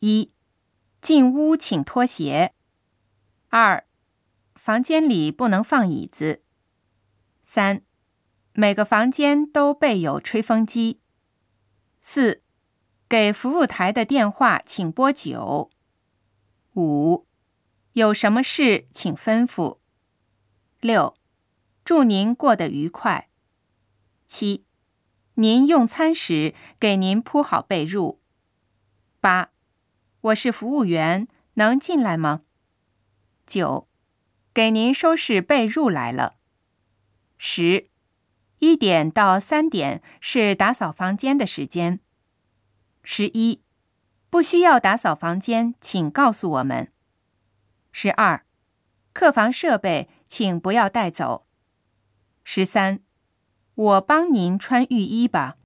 一、进屋请脱鞋。二、房间里不能放椅子。三、每个房间都备有吹风机。四、给服务台的电话请拨九。五、有什么事请吩咐。六、祝您过得愉快。七、您用餐时给您铺好被褥。八、我是服务员，能进来吗？九、给您收拾被褥来了。十、一点到三点是打扫房间的时间。十一、不需要打扫房间，请告诉我们。十二、客房设备请不要带走。十三、我帮您穿浴衣吧。